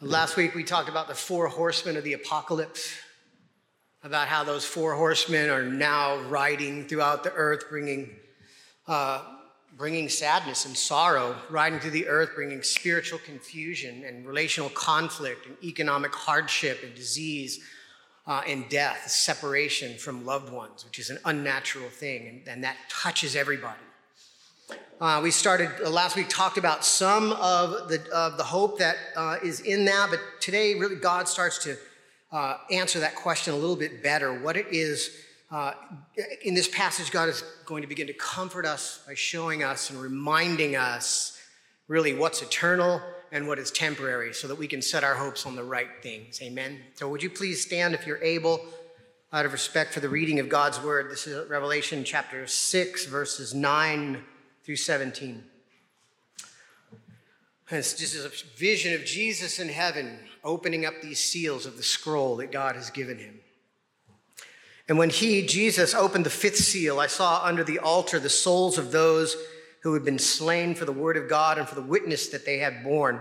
Last week we talked about the four horsemen of the apocalypse, about how those four horsemen are now riding throughout the earth, bringing, uh, bringing sadness and sorrow, riding through the earth, bringing spiritual confusion and relational conflict and economic hardship and disease uh, and death, separation from loved ones, which is an unnatural thing, and, and that touches everybody. Uh, we started uh, last week talked about some of the, of the hope that uh, is in that, but today really God starts to uh, answer that question a little bit better. What it is uh, in this passage, God is going to begin to comfort us by showing us and reminding us really what's eternal and what is temporary, so that we can set our hopes on the right things. Amen. So, would you please stand if you're able? Out of respect for the reading of God's word, this is Revelation chapter 6, verses 9 through 17. And it's just a vision of Jesus in heaven opening up these seals of the scroll that God has given him. And when he, Jesus, opened the fifth seal, I saw under the altar the souls of those who had been slain for the word of God and for the witness that they had borne.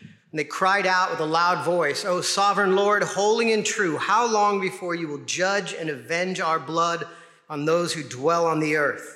And they cried out with a loud voice, O sovereign Lord, holy and true, how long before you will judge and avenge our blood on those who dwell on the earth?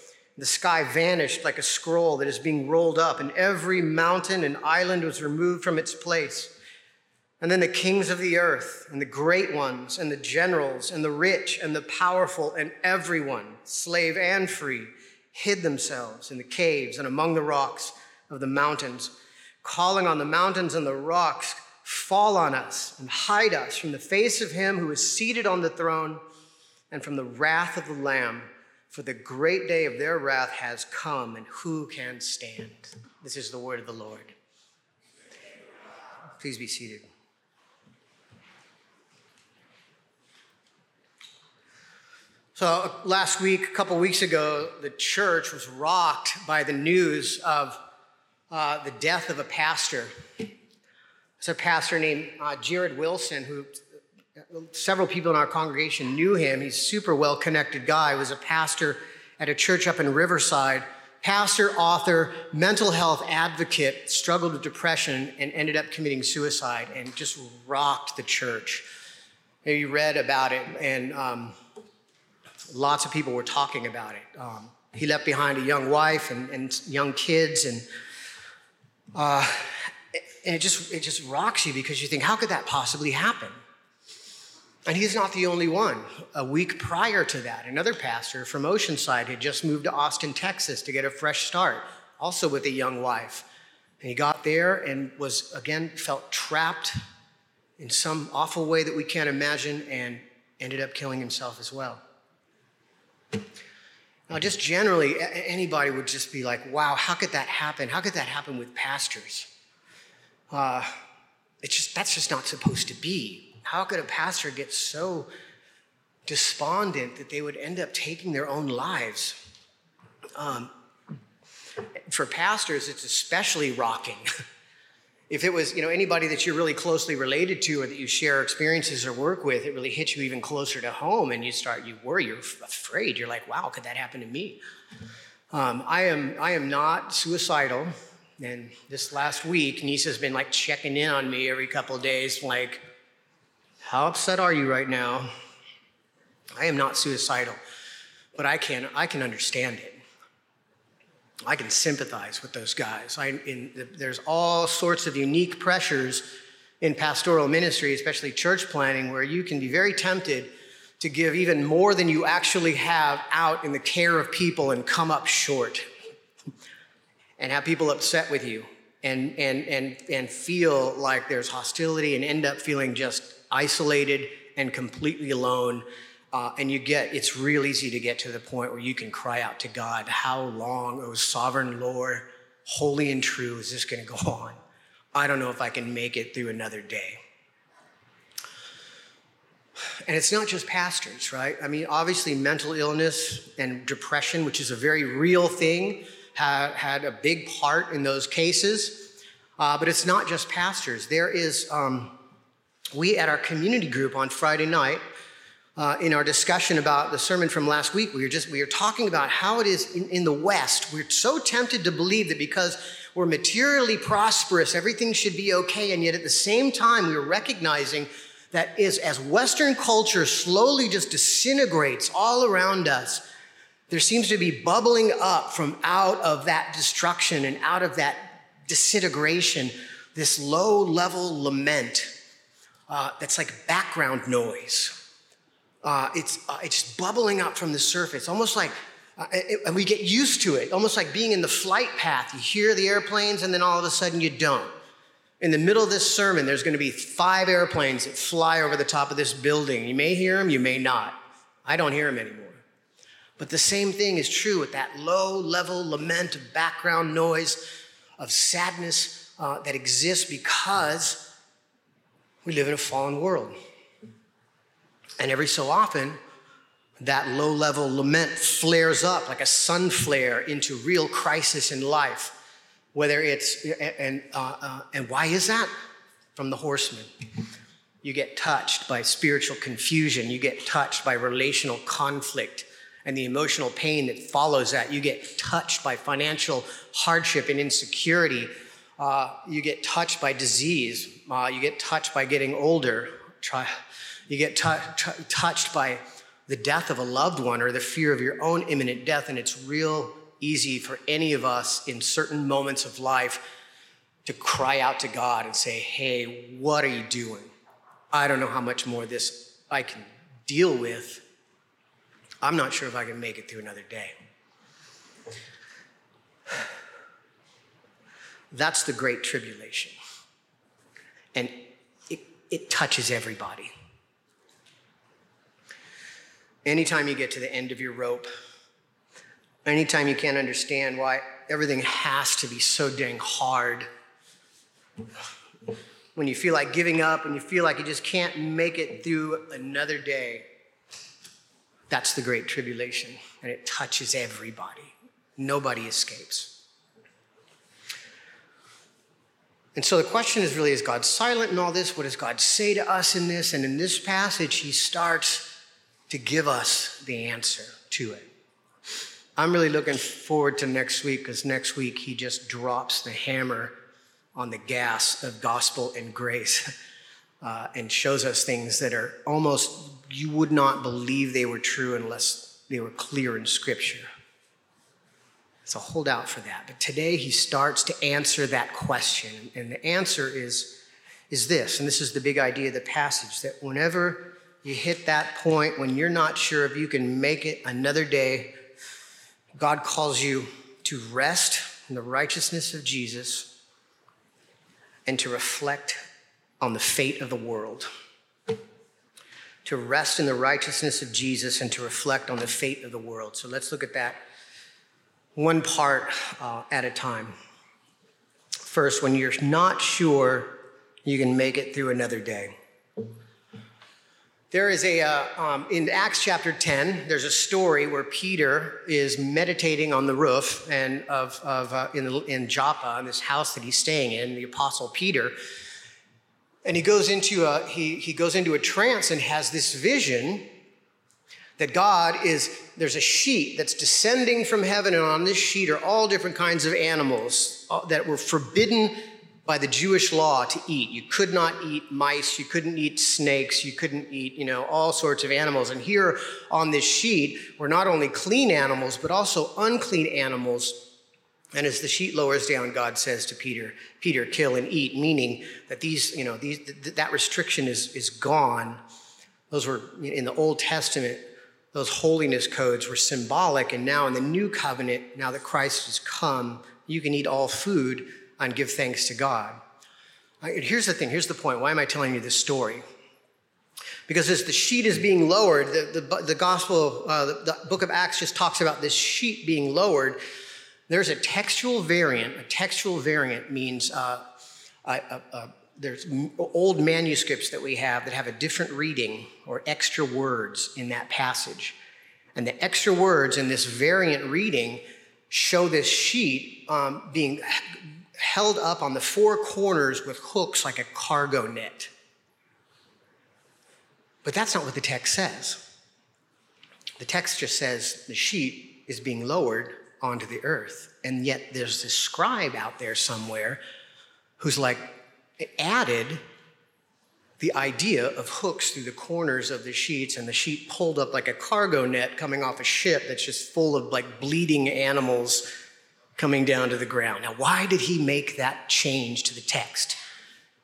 The sky vanished like a scroll that is being rolled up, and every mountain and island was removed from its place. And then the kings of the earth, and the great ones, and the generals, and the rich, and the powerful, and everyone, slave and free, hid themselves in the caves and among the rocks of the mountains, calling on the mountains and the rocks, Fall on us and hide us from the face of him who is seated on the throne and from the wrath of the Lamb. For the great day of their wrath has come, and who can stand? This is the word of the Lord. Please be seated. So, last week, a couple weeks ago, the church was rocked by the news of uh, the death of a pastor. It's a pastor named uh, Jared Wilson, who several people in our congregation knew him. He's a super well connected guy. He was a pastor at a church up in Riverside. Pastor, author, mental health advocate, struggled with depression and ended up committing suicide and just rocked the church. Maybe you read about it, and um, lots of people were talking about it. Um, he left behind a young wife and, and young kids, and uh, and it just it just rocks you because you think, how could that possibly happen? And he's not the only one. A week prior to that, another pastor from Oceanside had just moved to Austin, Texas to get a fresh start, also with a young wife. And he got there and was, again, felt trapped in some awful way that we can't imagine and ended up killing himself as well. Now, just generally, anybody would just be like, wow, how could that happen? How could that happen with pastors? Uh, it's just, that's just not supposed to be. How could a pastor get so despondent that they would end up taking their own lives? Um, for pastors, it's especially rocking. if it was, you know, anybody that you're really closely related to or that you share experiences or work with, it really hits you even closer to home, and you start, you worry, you're afraid. You're like, wow, could that happen to me? Um, I am, I am not suicidal. And this last week, Nisa has been like checking in on me every couple days, like, how upset are you right now? I am not suicidal, but I can, I can understand it. I can sympathize with those guys. I, in, there's all sorts of unique pressures in pastoral ministry, especially church planning, where you can be very tempted to give even more than you actually have out in the care of people and come up short and have people upset with you and, and, and, and feel like there's hostility and end up feeling just isolated and completely alone. Uh, and you get, it's real easy to get to the point where you can cry out to God, How long, O sovereign Lord, holy and true, is this going to go on? I don't know if I can make it through another day. And it's not just pastors, right? I mean, obviously, mental illness and depression, which is a very real thing, had, had a big part in those cases. Uh, but it's not just pastors. There is, um, we at our community group on Friday night, uh, in our discussion about the sermon from last week, we were just we were talking about how it is in, in the West. We're so tempted to believe that because we're materially prosperous, everything should be okay, and yet at the same time, we are recognizing that is as Western culture slowly just disintegrates all around us, there seems to be bubbling up from out of that destruction and out of that disintegration this low level lament uh, that's like background noise. Uh, it's, uh, it's bubbling up from the surface, almost like, uh, it, and we get used to it, almost like being in the flight path. You hear the airplanes, and then all of a sudden you don't. In the middle of this sermon, there's going to be five airplanes that fly over the top of this building. You may hear them, you may not. I don't hear them anymore. But the same thing is true with that low level lament of background noise, of sadness uh, that exists because we live in a fallen world. And every so often, that low level lament flares up like a sun flare into real crisis in life whether it's and uh, uh, and why is that? From the horseman. You get touched by spiritual confusion. You get touched by relational conflict and the emotional pain that follows that. You get touched by financial hardship and insecurity uh, you get touched by disease uh, you get touched by getting older Try, you get t- t- touched by the death of a loved one or the fear of your own imminent death and it's real easy for any of us in certain moments of life to cry out to God and say, Hey, what are you doing? I don't know how much more this I can deal with. I'm not sure if I can make it through another day. That's the great tribulation. And it, it touches everybody. Anytime you get to the end of your rope, Anytime you can't understand why everything has to be so dang hard. When you feel like giving up and you feel like you just can't make it through another day, that's the great tribulation. And it touches everybody, nobody escapes. And so the question is really is God silent in all this? What does God say to us in this? And in this passage, he starts to give us the answer to it. I'm really looking forward to next week because next week he just drops the hammer on the gas of gospel and grace uh, and shows us things that are almost, you would not believe they were true unless they were clear in Scripture. So hold out for that. But today he starts to answer that question. And the answer is, is this, and this is the big idea of the passage that whenever you hit that point when you're not sure if you can make it another day, God calls you to rest in the righteousness of Jesus and to reflect on the fate of the world. To rest in the righteousness of Jesus and to reflect on the fate of the world. So let's look at that one part uh, at a time. First, when you're not sure you can make it through another day. There is a, uh, um, in Acts chapter 10, there's a story where Peter is meditating on the roof and of, of uh, in, in Joppa, in this house that he's staying in, the apostle Peter. And he goes into a, he, he goes into a trance and has this vision that God is, there's a sheet that's descending from heaven, and on this sheet are all different kinds of animals uh, that were forbidden by the Jewish law to eat. You could not eat mice, you couldn't eat snakes, you couldn't eat, you know, all sorts of animals. And here on this sheet were not only clean animals, but also unclean animals. And as the sheet lowers down, God says to Peter, Peter, kill and eat, meaning that these, you know, these, that restriction is, is gone. Those were in the Old Testament, those holiness codes were symbolic. And now in the new covenant, now that Christ has come, you can eat all food and give thanks to God. Here's the thing, here's the point. Why am I telling you this story? Because as the sheet is being lowered, the, the, the gospel, uh, the, the book of Acts just talks about this sheet being lowered. There's a textual variant. A textual variant means uh, a, a, there's old manuscripts that we have that have a different reading or extra words in that passage. And the extra words in this variant reading show this sheet um, being held up on the four corners with hooks like a cargo net. But that's not what the text says. The text just says the sheet is being lowered onto the earth. And yet there's this scribe out there somewhere who's like added the idea of hooks through the corners of the sheets and the sheet pulled up like a cargo net coming off a ship that's just full of like bleeding animals coming down to the ground. Now, why did he make that change to the text?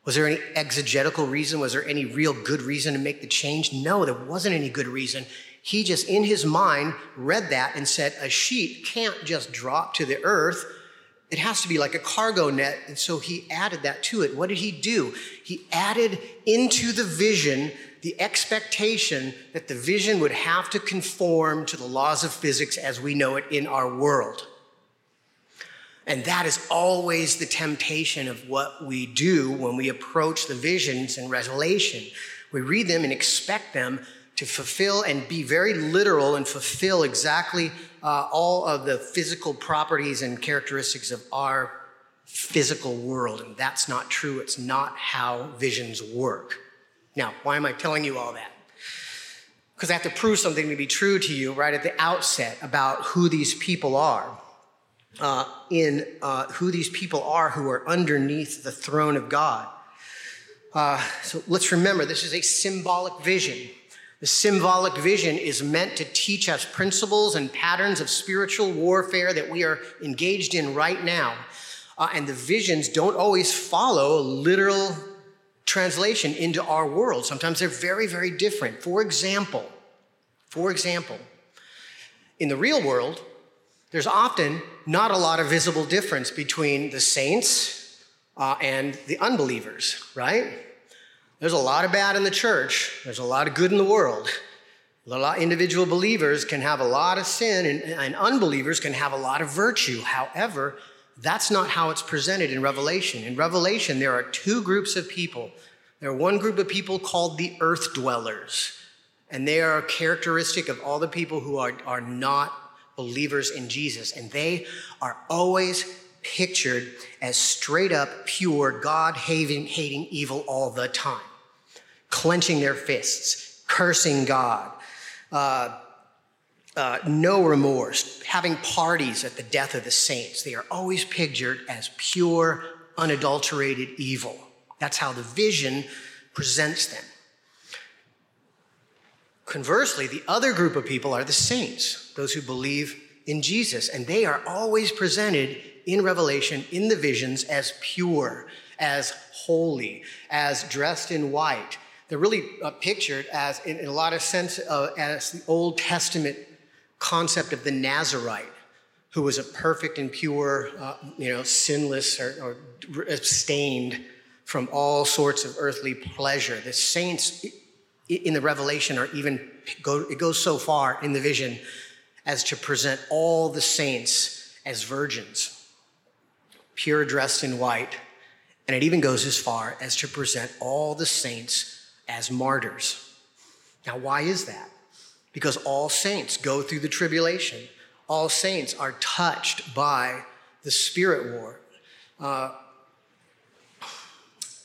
Was there any exegetical reason? Was there any real good reason to make the change? No, there wasn't any good reason. He just, in his mind, read that and said, a sheet can't just drop to the earth. It has to be like a cargo net. And so he added that to it. What did he do? He added into the vision the expectation that the vision would have to conform to the laws of physics as we know it in our world. And that is always the temptation of what we do when we approach the visions in Revelation. We read them and expect them to fulfill and be very literal and fulfill exactly uh, all of the physical properties and characteristics of our physical world. And that's not true. It's not how visions work. Now, why am I telling you all that? Because I have to prove something to be true to you right at the outset about who these people are uh, in uh, who these people are who are underneath the throne of God. Uh, so let's remember this is a symbolic vision. The symbolic vision is meant to teach us principles and patterns of spiritual warfare that we are engaged in right now. Uh, and the visions don't always follow a literal translation into our world. Sometimes they're very, very different. For example, for example, in the real world, there's often not a lot of visible difference between the saints uh, and the unbelievers, right? There's a lot of bad in the church, there's a lot of good in the world. A lot individual believers can have a lot of sin, and, and unbelievers can have a lot of virtue. However, that's not how it's presented in Revelation. In Revelation, there are two groups of people. There are one group of people called the earth dwellers, and they are characteristic of all the people who are, are not believers in Jesus. And they are always pictured as straight up, pure, God hating, hating evil all the time, clenching their fists, cursing God, uh, uh, no remorse, having parties at the death of the saints. They are always pictured as pure, unadulterated evil. That's how the vision presents them. Conversely, the other group of people are the saints, those who believe in Jesus, and they are always presented in Revelation, in the visions, as pure, as holy, as dressed in white. They're really uh, pictured as, in, in, a lot of sense, uh, as the Old Testament concept of the Nazarite, who was a perfect and pure, uh, you know, sinless or, or abstained from all sorts of earthly pleasure. The saints in the revelation or even go, it goes so far in the vision as to present all the saints as virgins, pure dressed in white. And it even goes as far as to present all the saints as martyrs. Now, why is that? Because all saints go through the tribulation. All saints are touched by the spirit war. Uh,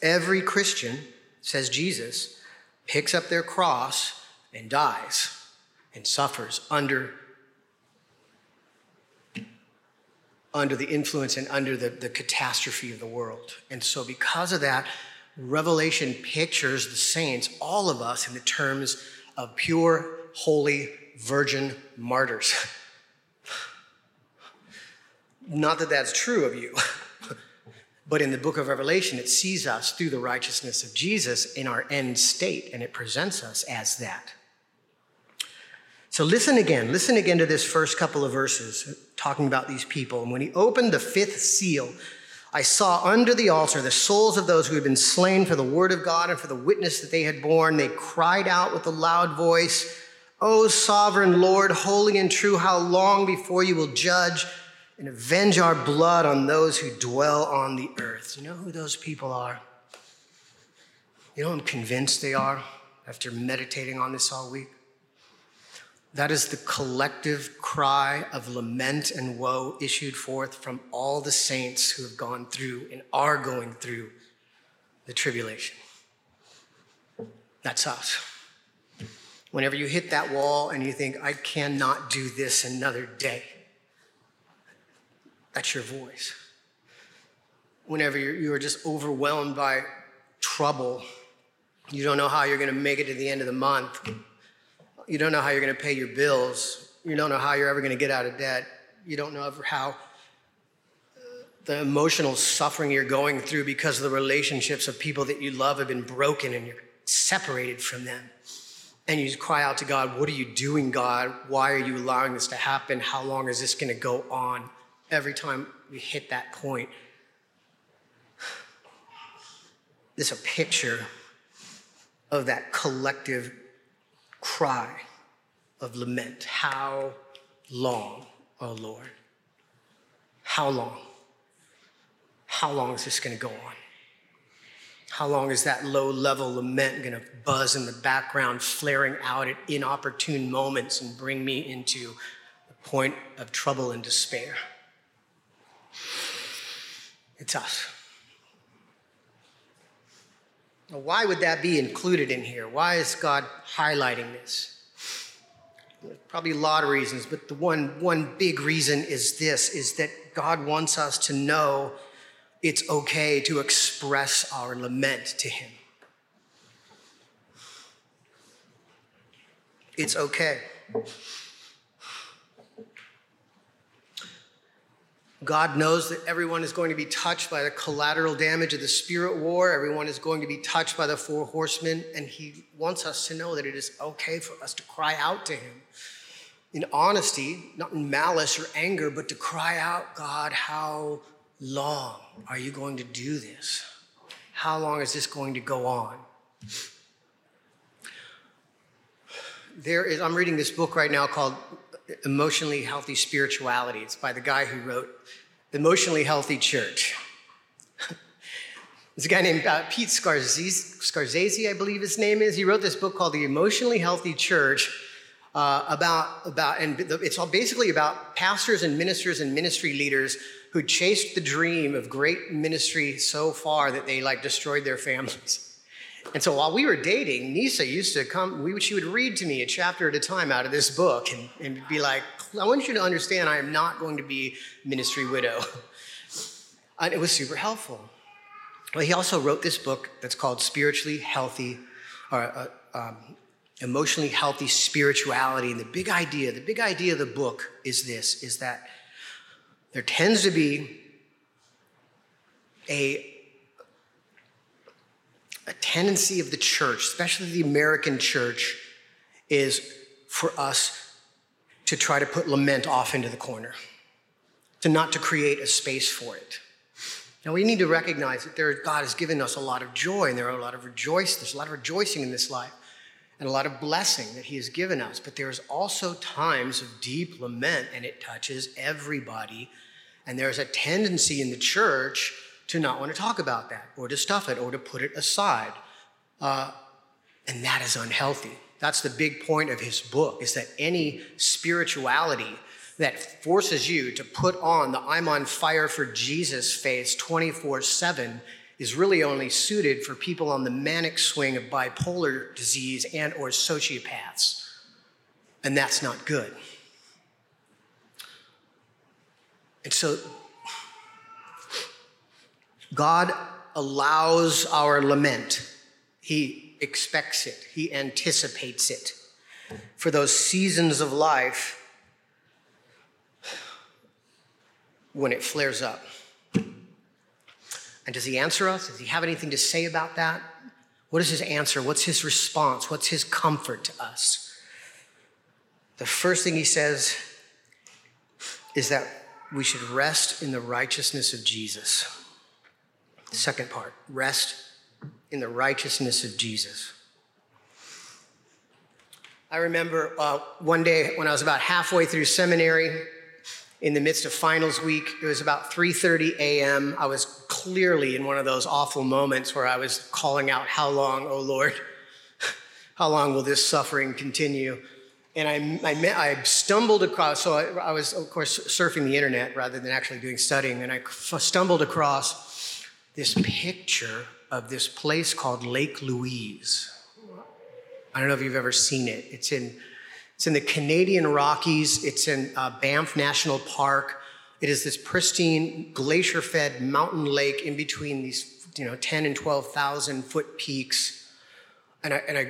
every Christian, says Jesus, picks up their cross and dies and suffers under, under the influence and under the, the catastrophe of the world. And so, because of that, Revelation pictures the saints, all of us, in the terms of pure, holy, virgin martyrs. Not that that's true of you. But in the book of Revelation, it sees us through the righteousness of Jesus in our end state, and it presents us as that. So listen again, listen again to this first couple of verses talking about these people. And when he opened the fifth seal, I saw under the altar the souls of those who had been slain for the word of God and for the witness that they had borne. They cried out with a loud voice, O sovereign Lord, holy and true, how long before you will judge and avenge our blood on those who dwell on the earth. You know who those people are? You know, I'm convinced they are after meditating on this all week. That is the collective cry of lament and woe issued forth from all the saints who have gone through and are going through the tribulation. That's us. Whenever you hit that wall and you think, I cannot do this another day, that's your voice. Whenever you're, you're just overwhelmed by trouble, you don't know how you're going to make it to the end of the month, you don't know how you're going to pay your bills, you don't know how you're ever going to get out of debt, you don't know how the emotional suffering you're going through because of the relationships of people that you love have been broken and you're separated from them. And you cry out to God, What are you doing, God? Why are you allowing this to happen? How long is this going to go on? Every time we hit that point, there's a picture of that collective cry of lament. How long, oh Lord? How long? How long is this going to go on? How long is that low level lament going to buzz in the background, flaring out at inopportune moments and bring me into a point of trouble and despair? It's us. Now, why would that be included in here? Why is God highlighting this? Probably a lot of reasons, but the one, one big reason is this is that God wants us to know it's okay to express our lament to Him. It's okay. God knows that everyone is going to be touched by the collateral damage of the spirit war. Everyone is going to be touched by the four horsemen. And He wants us to know that it is okay for us to cry out to Him in honesty, not in malice or anger, but to cry out, God, how long are you going to do this? How long is this going to go on? There is, I'm reading this book right now called Emotionally Healthy Spirituality. It's by the guy who wrote Emotionally Healthy Church. There's a guy named uh, Pete Scarzese, Scarzese, I believe his name is. He wrote this book called The Emotionally Healthy Church uh, about, about, and it's all basically about pastors and ministers and ministry leaders who chased the dream of great ministry so far that they like destroyed their families. And so while we were dating, Nisa used to come, we, she would read to me a chapter at a time out of this book and, and be like, I want you to understand I am not going to be ministry widow. And it was super helpful. Well, he also wrote this book that's called Spiritually Healthy, or uh, um, Emotionally Healthy Spirituality. And the big idea, the big idea of the book is this, is that there tends to be a, a tendency of the church, especially the American church, is for us to try to put lament off into the corner, to not to create a space for it. Now we need to recognize that there, God has given us a lot of joy, and there are a lot of rejoice. There's a lot of rejoicing in this life, and a lot of blessing that He has given us. But there's also times of deep lament, and it touches everybody and there's a tendency in the church to not want to talk about that or to stuff it or to put it aside. Uh, and that is unhealthy. That's the big point of his book is that any spirituality that forces you to put on the I'm on fire for Jesus face 24 7 is really only suited for people on the manic swing of bipolar disease and or sociopaths. And that's not good. And so God allows our lament. He expects it, He anticipates it for those seasons of life when it flares up. And does He answer us? Does He have anything to say about that? What is His answer? What's His response? What's His comfort to us? The first thing He says is that we should rest in the righteousness of Jesus. The second part rest in the righteousness of Jesus. I remember uh, one day when I was about halfway through seminary, in the midst of finals week. It was about 3:30 a.m. I was clearly in one of those awful moments where I was calling out, "How long, oh Lord? How long will this suffering continue?" And I, I, met, I stumbled across. So I, I, was, of course, surfing the internet rather than actually doing studying, and I stumbled across this picture of this place called Lake Louise. I don't know if you've ever seen it. It's in it's in the Canadian Rockies, it's in uh, Banff National Park. It is this pristine, glacier fed mountain lake in between these you know, 10 and 12,000 foot peaks. And, I, and, I,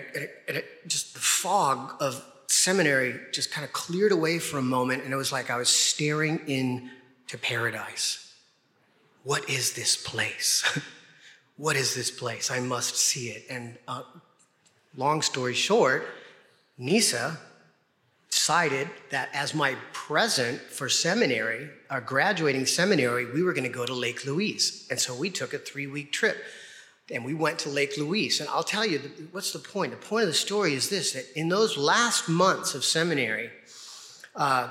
and it, just the fog of seminary just kind of cleared away for a moment, and it was like I was staring into paradise. What is this place? what is this place? I must see it. And uh, long story short, Nisa decided that as my present for seminary, our graduating seminary, we were going to go to Lake Louise. And so we took a three week trip and we went to Lake Louise. And I'll tell you, what's the point? The point of the story is this that in those last months of seminary, uh,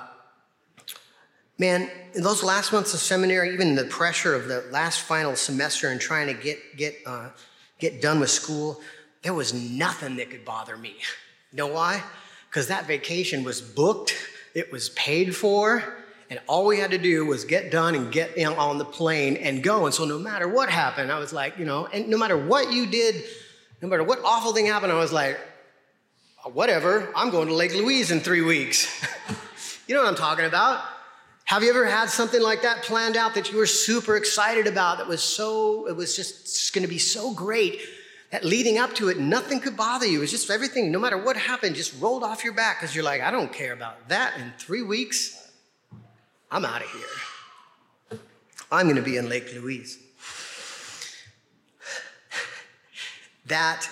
man, in those last months of seminary, even the pressure of the last final semester and trying to get, get, uh, get done with school, there was nothing that could bother me. You know why? because that vacation was booked, it was paid for, and all we had to do was get done and get in on the plane and go. And so no matter what happened, I was like, you know, and no matter what you did, no matter what awful thing happened, I was like, whatever, I'm going to Lake Louise in three weeks. you know what I'm talking about? Have you ever had something like that planned out that you were super excited about that was so, it was just going to be so great that leading up to it, nothing could bother you. It was just everything, no matter what happened, just rolled off your back because you're like, I don't care about that. In three weeks, I'm out of here. I'm going to be in Lake Louise. That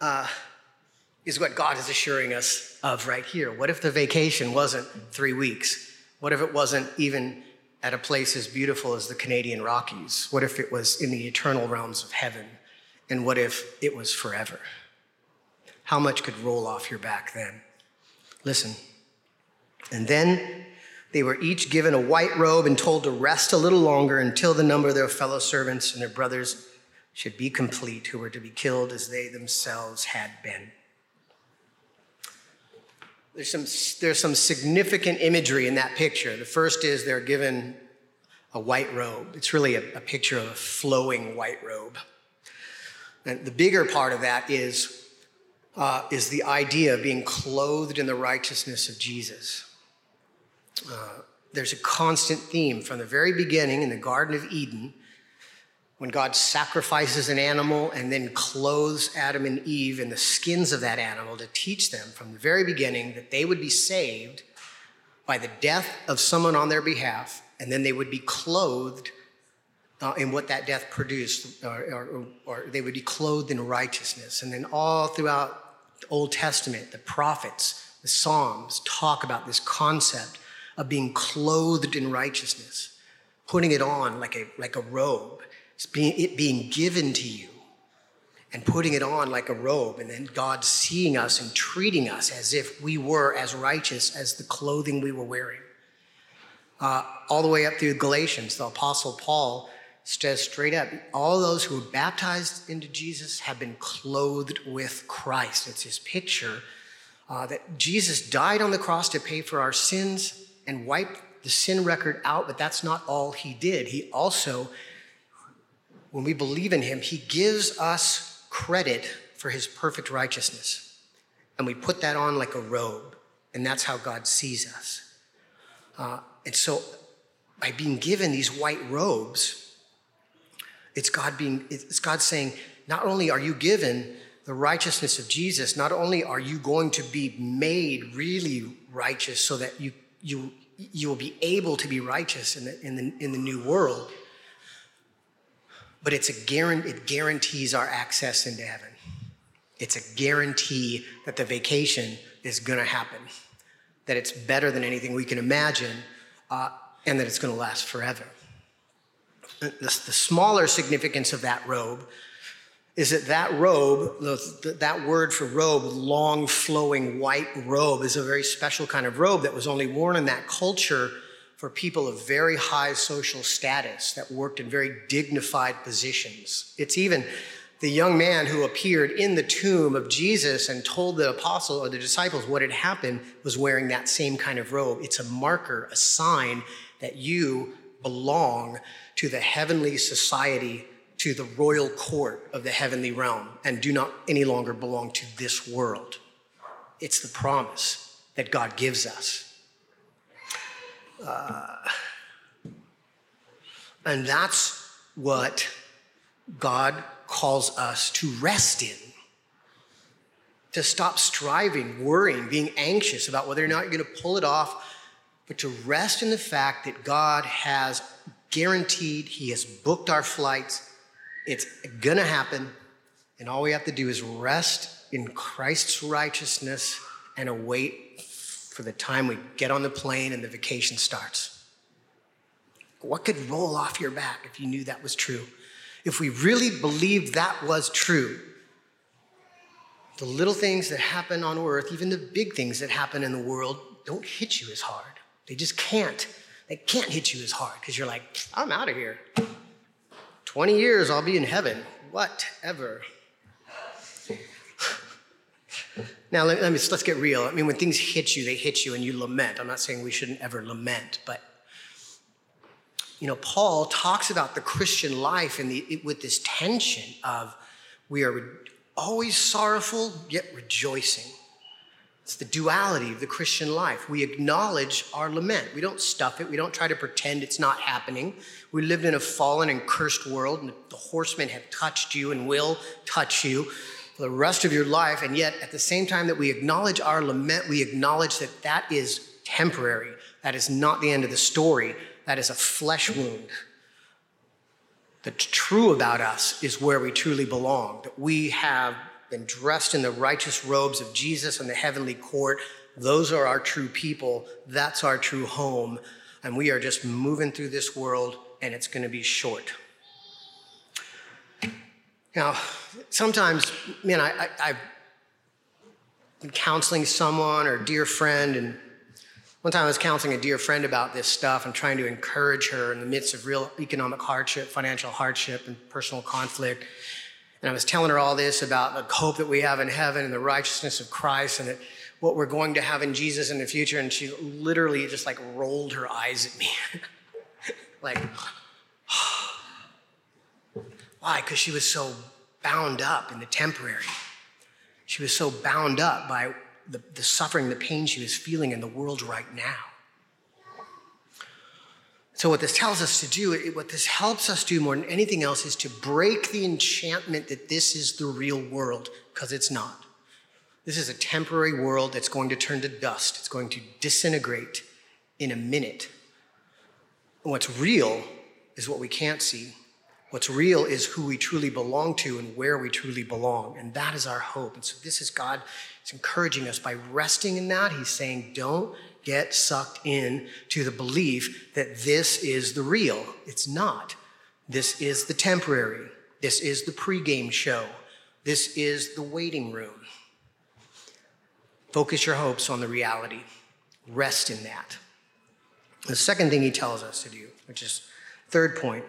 uh, is what God is assuring us of right here. What if the vacation wasn't three weeks? What if it wasn't even at a place as beautiful as the Canadian Rockies? What if it was in the eternal realms of heaven? And what if it was forever? How much could roll off your back then? Listen. And then they were each given a white robe and told to rest a little longer until the number of their fellow servants and their brothers should be complete, who were to be killed as they themselves had been. There's some, there's some significant imagery in that picture. The first is they're given a white robe. It's really a, a picture of a flowing white robe. And the bigger part of that is, uh, is the idea of being clothed in the righteousness of Jesus. Uh, there's a constant theme from the very beginning in the Garden of Eden when God sacrifices an animal and then clothes Adam and Eve in the skins of that animal to teach them from the very beginning that they would be saved by the death of someone on their behalf, and then they would be clothed uh, in what that death produced, or, or, or, they would be clothed in righteousness. And then all throughout the Old Testament, the prophets, the Psalms talk about this concept of being clothed in righteousness, putting it on like a, like a robe, being, it being given to you and putting it on like a robe, and then God seeing us and treating us as if we were as righteous as the clothing we were wearing. Uh, all the way up through Galatians, the Apostle Paul says straight up all those who were baptized into Jesus have been clothed with Christ. It's his picture uh, that Jesus died on the cross to pay for our sins and wipe the sin record out, but that's not all he did. He also, when we believe in him, he gives us credit for his perfect righteousness. And we put that on like a robe, and that's how God sees us. Uh, and so, by being given these white robes, it's God being, it's God saying, not only are you given the righteousness of Jesus, not only are you going to be made really righteous so that you, you, you will be able to be righteous in the, in the, in the new world, but it's a guarantee, it guarantees our access into heaven. It's a guarantee that the vacation is going to happen, that it's better than anything we can imagine, uh, and that it's going to last forever the, the, smaller significance of that robe is that that robe, the, that word for robe, long flowing white robe, is a very special kind of robe that was only worn in that culture for people of very high social status that worked in very dignified positions. It's even the young man who appeared in the tomb of Jesus and told the apostle or the disciples what had happened was wearing that same kind of robe. It's a marker, a sign that you belong to the heavenly society, to the royal court of the heavenly realm, and do not any longer belong to this world. It's the promise that God gives us. Uh, and that's what God calls us to rest in. To stop striving, worrying, being anxious about whether or not you're going to pull it off, but to rest in the fact that God has guaranteed, He has booked our flights. It's going to happen. And all we have to do is rest in Christ's righteousness and await for the time we get on the plane and the vacation starts. What could roll off your back if you knew that was true? if we really believed that was true, the little things that happen on earth, even the big things that happen in the world, don't hit you as hard. They just can't. They can't hit you as hard because you're like, I'm out of here. 20 years, I'll be in heaven. Whatever. Now, let, me, let's get real. I mean, when things hit you, they hit you and you lament. I'm not saying we shouldn't ever lament, but you know, Paul talks about the Christian life and the, with this tension of we are always sorrowful yet rejoicing. It's the duality of the Christian life. We acknowledge our lament. We don't stuff it. We don't try to pretend it's not happening. We lived in a fallen and cursed world, and the horsemen have touched you and will touch you for the rest of your life. And yet, at the same time that we acknowledge our lament, we acknowledge that that is temporary. That is not the end of the story that is a flesh wound. The true about us is where we truly belong, that we have been dressed in the righteous robes of Jesus in the heavenly court. Those are our true people. That's our true home. And we are just moving through this world, and it's going to be short. Now, sometimes, man, I, I, have been counseling someone or a dear friend, and one time I was counseling a dear friend about this stuff and trying to encourage her in the midst of real economic hardship, financial hardship, and personal conflict. And I was telling her all this about the hope that we have in heaven and the righteousness of Christ and that what we're going to have in Jesus in the future. And she literally just like rolled her eyes at me. like, why? Because she was so bound up in the temporary. She was so bound up by the, the suffering, the pain she was feeling in the world right now. So, what this tells us to do, what this helps us do more than anything else, is to break the enchantment that this is the real world, because it's not. This is a temporary world that's going to turn to dust, it's going to disintegrate in a minute. And what's real is what we can't see. What's real is who we truly belong to and where we truly belong. And that is our hope. And so, this is God is encouraging us by resting in that. He's saying, don't get sucked in to the belief that this is the real. It's not. This is the temporary. This is the pregame show. This is the waiting room. Focus your hopes on the reality. Rest in that. The second thing he tells us to do, which is third point,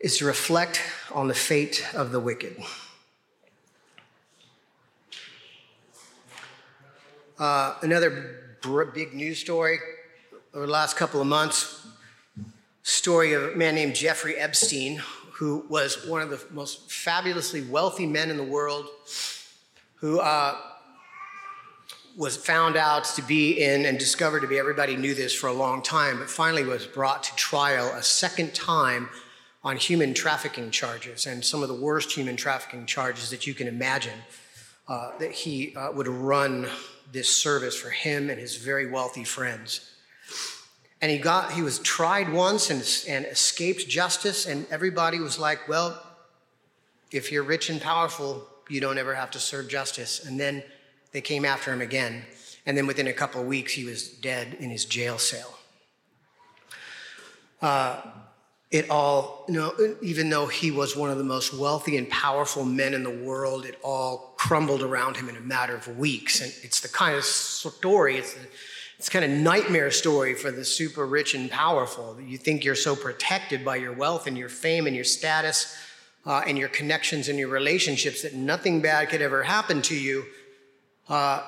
is to reflect on the fate of the wicked. Uh, another big news story over the last couple of months story of a man named Jeffrey Epstein, who was one of the most fabulously wealthy men in the world, who uh, was found out to be in and discovered to be, everybody knew this for a long time, but finally was brought to trial a second time on human trafficking charges and some of the worst human trafficking charges that you can imagine. Uh, that he uh, would run this service for him and his very wealthy friends. And he got he was tried once and, and escaped justice, and everybody was like, well, if you're rich and powerful, you don't ever have to serve justice. And then they came after him again. And then within a couple of weeks, he was dead in his jail cell. Uh, it all, you know, even though he was one of the most wealthy and powerful men in the world, it all crumbled around him in a matter of weeks. And it's the kind of story, it's the It's kind of nightmare story for the super rich and powerful. You think you're so protected by your wealth and your fame and your status uh, and your connections and your relationships that nothing bad could ever happen to you. Uh,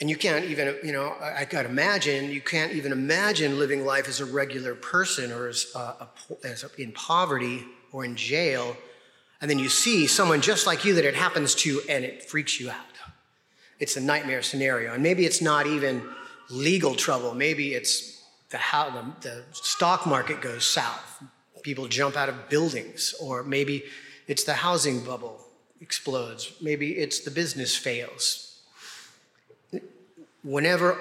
and you can't even, you know, I, got to imagine, you can't even imagine living life as a regular person or as, uh, a, as a, in poverty or in jail. And then you see someone just like you that it happens to and it freaks you out. It's a nightmare scenario. And maybe it's not even legal trouble. Maybe it's the, how the, the stock market goes south. People jump out of buildings. Or maybe it's the housing bubble explodes. Maybe it's the business fails whenever,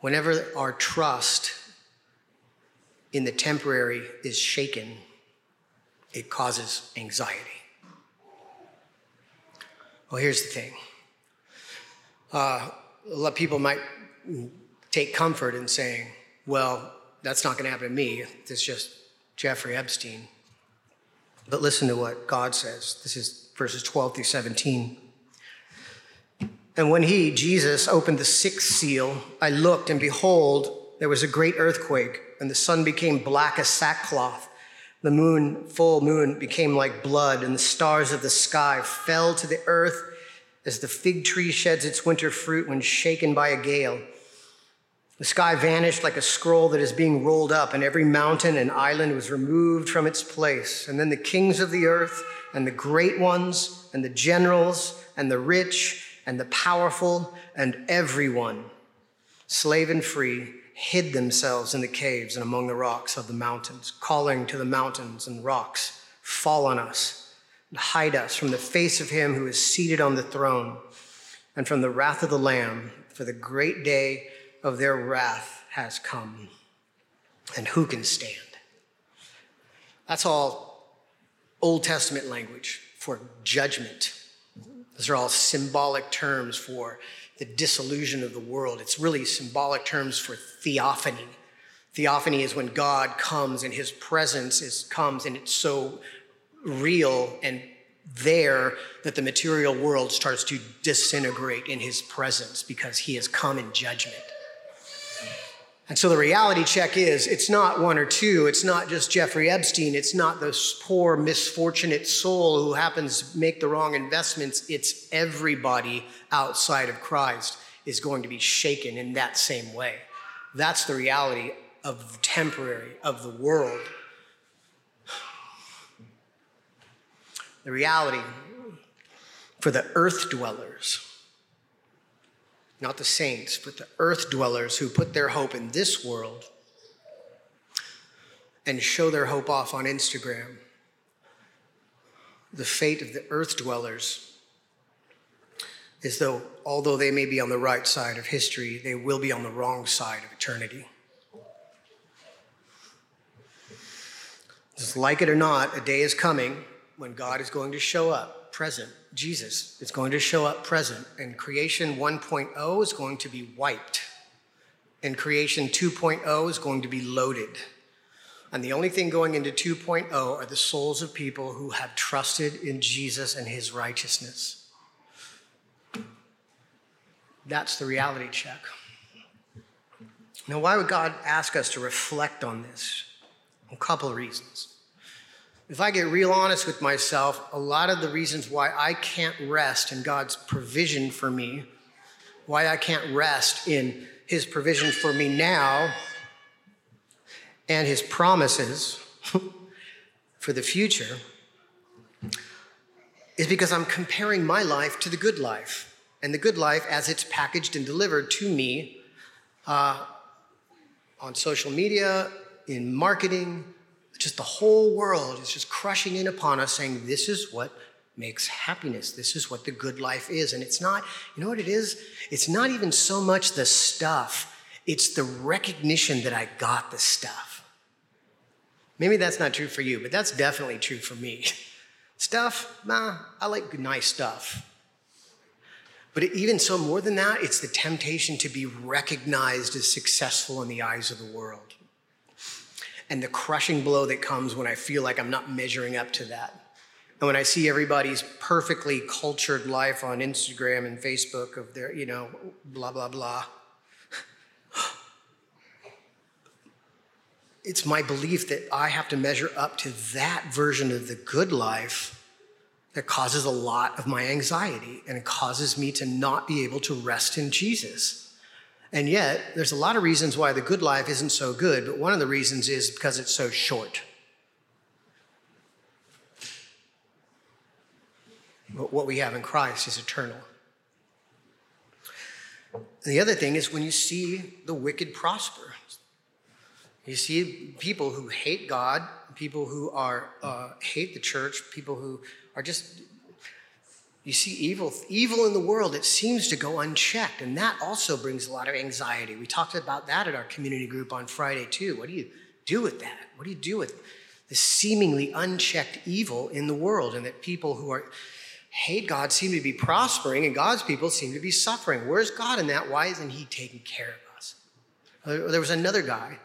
whenever our trust in the temporary is shaken, it causes anxiety. Well, here's the thing. Uh, a lot of people might take comfort in saying, well, that's not going to happen to me. It's just Jeffrey Epstein. But listen to what God says. This is verses 12 through 17. And when he, Jesus, opened the sixth seal, I looked, and behold, there was a great earthquake, and the sun became black as sackcloth. The moon, full moon, became like blood, and the stars of the sky fell to the earth as the fig tree sheds its winter fruit when shaken by a gale. The sky vanished like a scroll that is being rolled up, and every mountain and island was removed from its place. And then the kings of the earth, and the great ones, and the generals, and the rich, and the powerful and everyone, slave and free, hid themselves in the caves and among the rocks of the mountains, calling to the mountains and rocks, Fall on us and hide us from the face of him who is seated on the throne and from the wrath of the Lamb, for the great day of their wrath has come. And who can stand? That's all Old Testament language for judgment those are all symbolic terms for the disillusion of the world. It's really symbolic terms for theophany. Theophany is when God comes and his presence is comes and it's so real and there that the material world starts to disintegrate in his presence because he has come in judgment. And so the reality check is it's not one or two. It's not just Jeffrey Epstein. It's not this poor, misfortunate soul who happens to make the wrong investments. It's everybody outside of Christ is going to be shaken in that same way. That's the reality of the temporary, of the world. The reality for the earth dwellers not the saints, but the earth dwellers who put their hope in this world and show their hope off on Instagram. The fate of the earth dwellers is though, although they may be on the right side of history, they will be on the wrong side of eternity. Just like it or not, a day is coming when God is going to show up present Jesus is going to show up present, and creation 1.0 is going to be wiped, and creation 2.0 is going to be loaded. And the only thing going into 2.0 are the souls of people who have trusted in Jesus and his righteousness. That's the reality check. Now, why would God ask us to reflect on this? A couple of reasons. If I get real honest with myself, a lot of the reasons why I can't rest in God's provision for me, why I can't rest in His provision for me now and His promises for the future, is because I'm comparing my life to the good life. And the good life, as it's packaged and delivered to me uh, on social media, in marketing, just the whole world is just crushing in upon us saying, this is what makes happiness. This is what the good life is. And it's not, you know what it is? It's not even so much the stuff, it's the recognition that I got the stuff. Maybe that's not true for you, but that's definitely true for me. Stuff, nah, I like nice stuff. But even so, more than that, it's the temptation to be recognized as successful in the eyes of the world and the crushing blow that comes when I feel like I'm not measuring up to that. And when I see everybody's perfectly cultured life on Instagram and Facebook of their, you know, blah, blah, blah, it's my belief that I have to measure up to that version of the good life that causes a lot of my anxiety and it causes me to not be able to rest in Jesus. And yet, there's a lot of reasons why the good life isn't so good, but one of the reasons is because it's so short. But what we have in Christ is eternal. And the other thing is when you see the wicked prosper, you see people who hate God, people who are uh, hate the church, people who are just you see evil evil in the world it seems to go unchecked and that also brings a lot of anxiety. We talked about that at our community group on friday too. What do you do with that? What do you do with the seemingly unchecked evil in the world and that people who are hate god seem to be prospering and god's people seem to be suffering? Where's god in that? Why isn't he taking care of us? There was another guy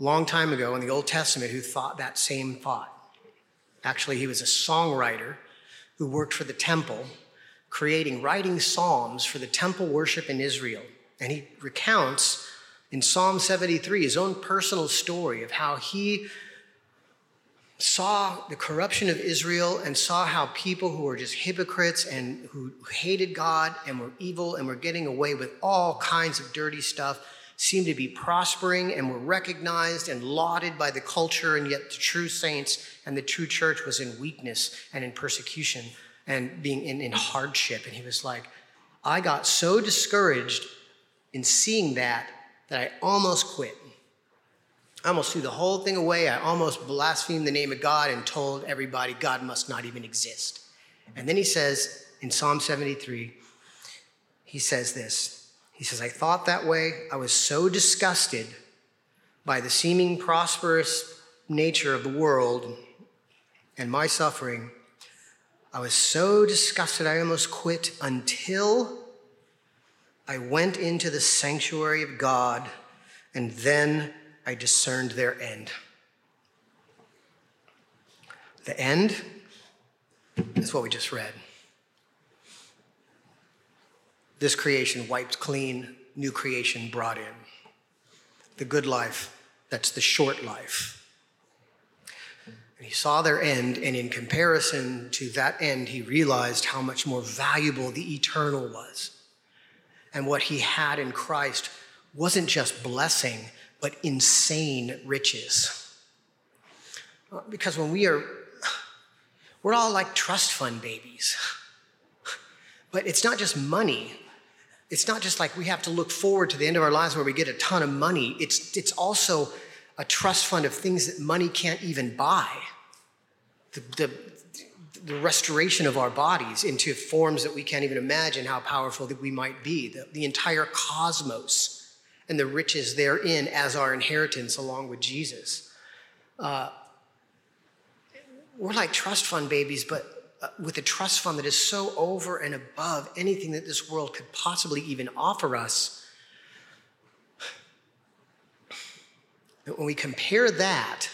a long time ago in the old testament who thought that same thought. Actually he was a songwriter who worked for the temple, creating, writing psalms for the temple worship in Israel. And he recounts in Psalm 73 his own personal story of how he saw the corruption of Israel and saw how people who were just hypocrites and who hated God and were evil and were getting away with all kinds of dirty stuff seemed to be prospering and were recognized and lauded by the culture, and yet the true saints and the true church was in weakness and in persecution and being in, in hardship. And he was like, I got so discouraged in seeing that that I almost quit. I almost threw the whole thing away. I almost blasphemed the name of God and told everybody God must not even exist. And then he says in Psalm 73, he says this he says, I thought that way. I was so disgusted by the seeming prosperous nature of the world and my suffering. I was so disgusted, I almost quit until I went into the sanctuary of God and then I discerned their end. The end is what we just read. This creation wiped clean, new creation brought in. The good life, that's the short life. And he saw their end, and in comparison to that end, he realized how much more valuable the eternal was. And what he had in Christ wasn't just blessing, but insane riches. Because when we are, we're all like trust fund babies. But it's not just money it's not just like we have to look forward to the end of our lives where we get a ton of money. It's, it's also a trust fund of things that money can't even buy. The, the, the restoration of our bodies into forms that we can't even imagine how powerful that we might be. The, the entire cosmos and the riches therein as our inheritance along with Jesus. Uh, we're like trust fund babies, but Uh, with a trust fund that is so over and above anything that this world could possibly even offer us. That when we compare that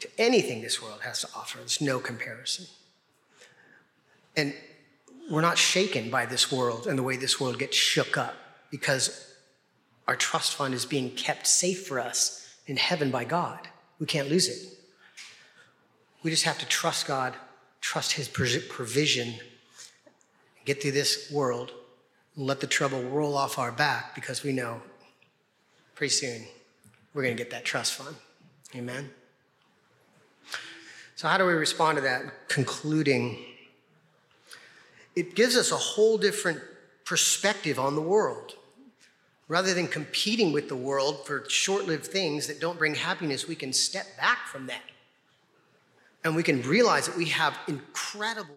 to anything this world has to offer, there's no comparison. And we're not shaken by this world and the way this world gets shook up because our trust fund is being kept safe for us in heaven by God. We can't lose it. We just have to trust God trust His provision, get through this world, and let the trouble roll off our back because we know pretty soon we're going to get that trust fund. Amen? So, how do we respond to that? Concluding, it gives us a whole different perspective on the world. Rather than competing with the world for short lived things that don't bring happiness, we can step back from that and we can realize that we have incredible